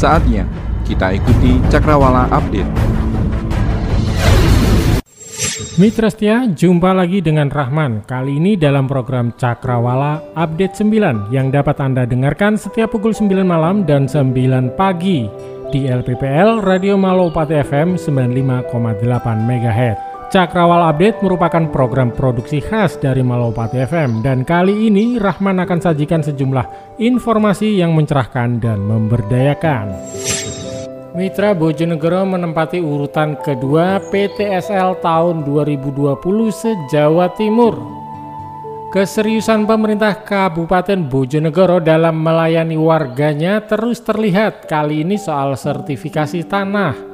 Saatnya kita ikuti Cakrawala Update. Mitra setia, jumpa lagi dengan Rahman. Kali ini dalam program Cakrawala Update 9 yang dapat Anda dengarkan setiap pukul 9 malam dan 9 pagi di LPPL Radio Malopati FM 95,8 MHz. Cakrawala Update merupakan program produksi khas dari Malopati FM dan kali ini Rahman akan sajikan sejumlah informasi yang mencerahkan dan memberdayakan. Mitra Bojonegoro menempati urutan kedua PTSL tahun 2020 se-Jawa Timur. Keseriusan pemerintah Kabupaten Bojonegoro dalam melayani warganya terus terlihat kali ini soal sertifikasi tanah.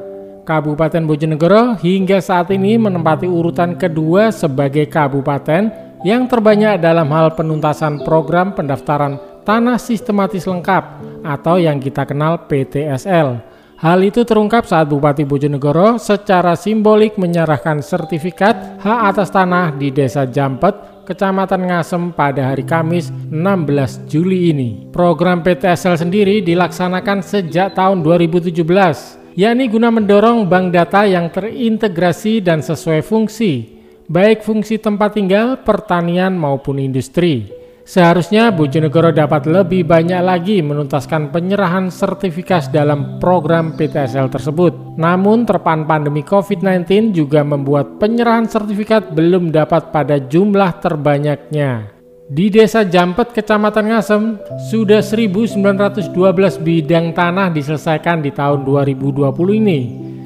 Kabupaten Bojonegoro hingga saat ini menempati urutan kedua sebagai kabupaten yang terbanyak dalam hal penuntasan program pendaftaran tanah sistematis lengkap atau yang kita kenal PTSL. Hal itu terungkap saat Bupati Bojonegoro secara simbolik menyerahkan sertifikat hak atas tanah di Desa Jampet, Kecamatan Ngasem pada hari Kamis 16 Juli ini. Program PTSL sendiri dilaksanakan sejak tahun 2017, yakni guna mendorong bank data yang terintegrasi dan sesuai fungsi, baik fungsi tempat tinggal, pertanian maupun industri. Seharusnya Bojonegoro dapat lebih banyak lagi menuntaskan penyerahan sertifikat dalam program PTSL tersebut. Namun terpan pandemi COVID-19 juga membuat penyerahan sertifikat belum dapat pada jumlah terbanyaknya. Di Desa Jampet, Kecamatan Ngasem, sudah 1912 bidang tanah diselesaikan di tahun 2020 ini.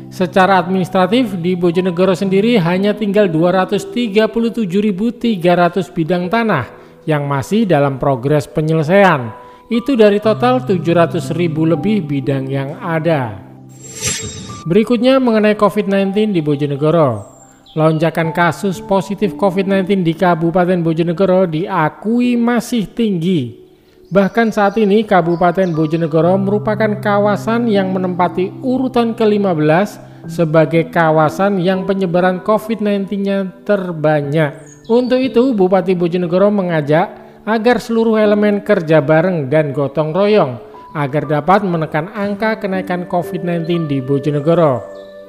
Secara administratif, di Bojonegoro sendiri hanya tinggal 237.300 bidang tanah yang masih dalam progres penyelesaian. Itu dari total 700 ribu lebih bidang yang ada. Berikutnya mengenai COVID-19 di Bojonegoro. Lonjakan kasus positif COVID-19 di Kabupaten Bojonegoro diakui masih tinggi. Bahkan saat ini Kabupaten Bojonegoro merupakan kawasan yang menempati urutan ke-15 sebagai kawasan yang penyebaran COVID-19-nya terbanyak. Untuk itu, Bupati Bojonegoro mengajak agar seluruh elemen kerja bareng dan gotong royong agar dapat menekan angka kenaikan COVID-19 di Bojonegoro.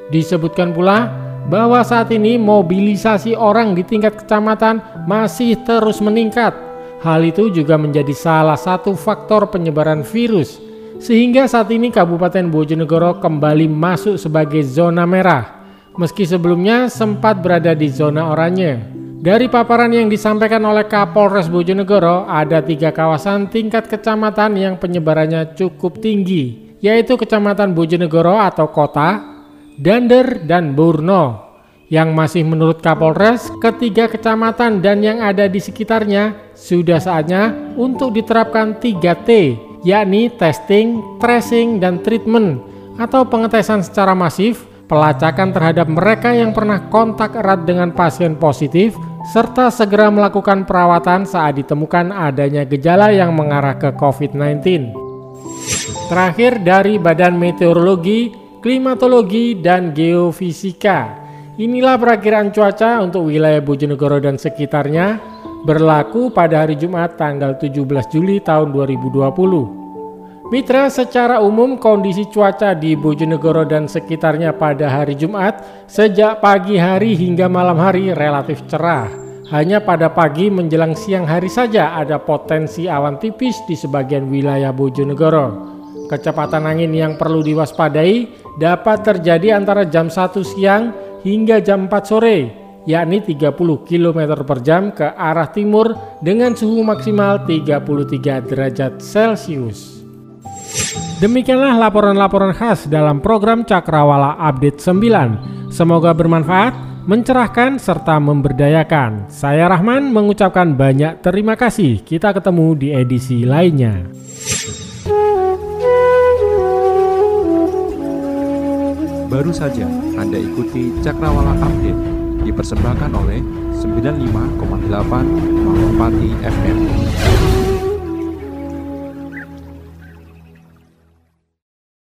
Disebutkan pula bahwa saat ini mobilisasi orang di tingkat kecamatan masih terus meningkat. Hal itu juga menjadi salah satu faktor penyebaran virus, sehingga saat ini Kabupaten Bojonegoro kembali masuk sebagai zona merah, meski sebelumnya sempat berada di zona oranye. Dari paparan yang disampaikan oleh Kapolres Bojonegoro, ada tiga kawasan tingkat kecamatan yang penyebarannya cukup tinggi, yaitu Kecamatan Bojonegoro atau kota, Dander, dan Burno. Yang masih menurut Kapolres, ketiga kecamatan dan yang ada di sekitarnya sudah saatnya untuk diterapkan 3T, yakni testing, tracing, dan treatment, atau pengetesan secara masif, pelacakan terhadap mereka yang pernah kontak erat dengan pasien positif, serta segera melakukan perawatan saat ditemukan adanya gejala yang mengarah ke COVID-19. Terakhir dari Badan Meteorologi, Klimatologi, dan Geofisika. Inilah perakiraan cuaca untuk wilayah Bojonegoro dan sekitarnya berlaku pada hari Jumat tanggal 17 Juli tahun 2020. Mitra, secara umum kondisi cuaca di Bojonegoro dan sekitarnya pada hari Jumat sejak pagi hari hingga malam hari relatif cerah. Hanya pada pagi menjelang siang hari saja ada potensi awan tipis di sebagian wilayah Bojonegoro. Kecepatan angin yang perlu diwaspadai dapat terjadi antara jam 1 siang hingga jam 4 sore, yakni 30 km per jam ke arah timur dengan suhu maksimal 33 derajat Celcius. Demikianlah laporan-laporan khas dalam program Cakrawala Update 9. Semoga bermanfaat, mencerahkan, serta memberdayakan. Saya Rahman mengucapkan banyak terima kasih. Kita ketemu di edisi lainnya. Baru saja Anda ikuti Cakrawala Update dipersembahkan oleh 95,8 Malopati FM.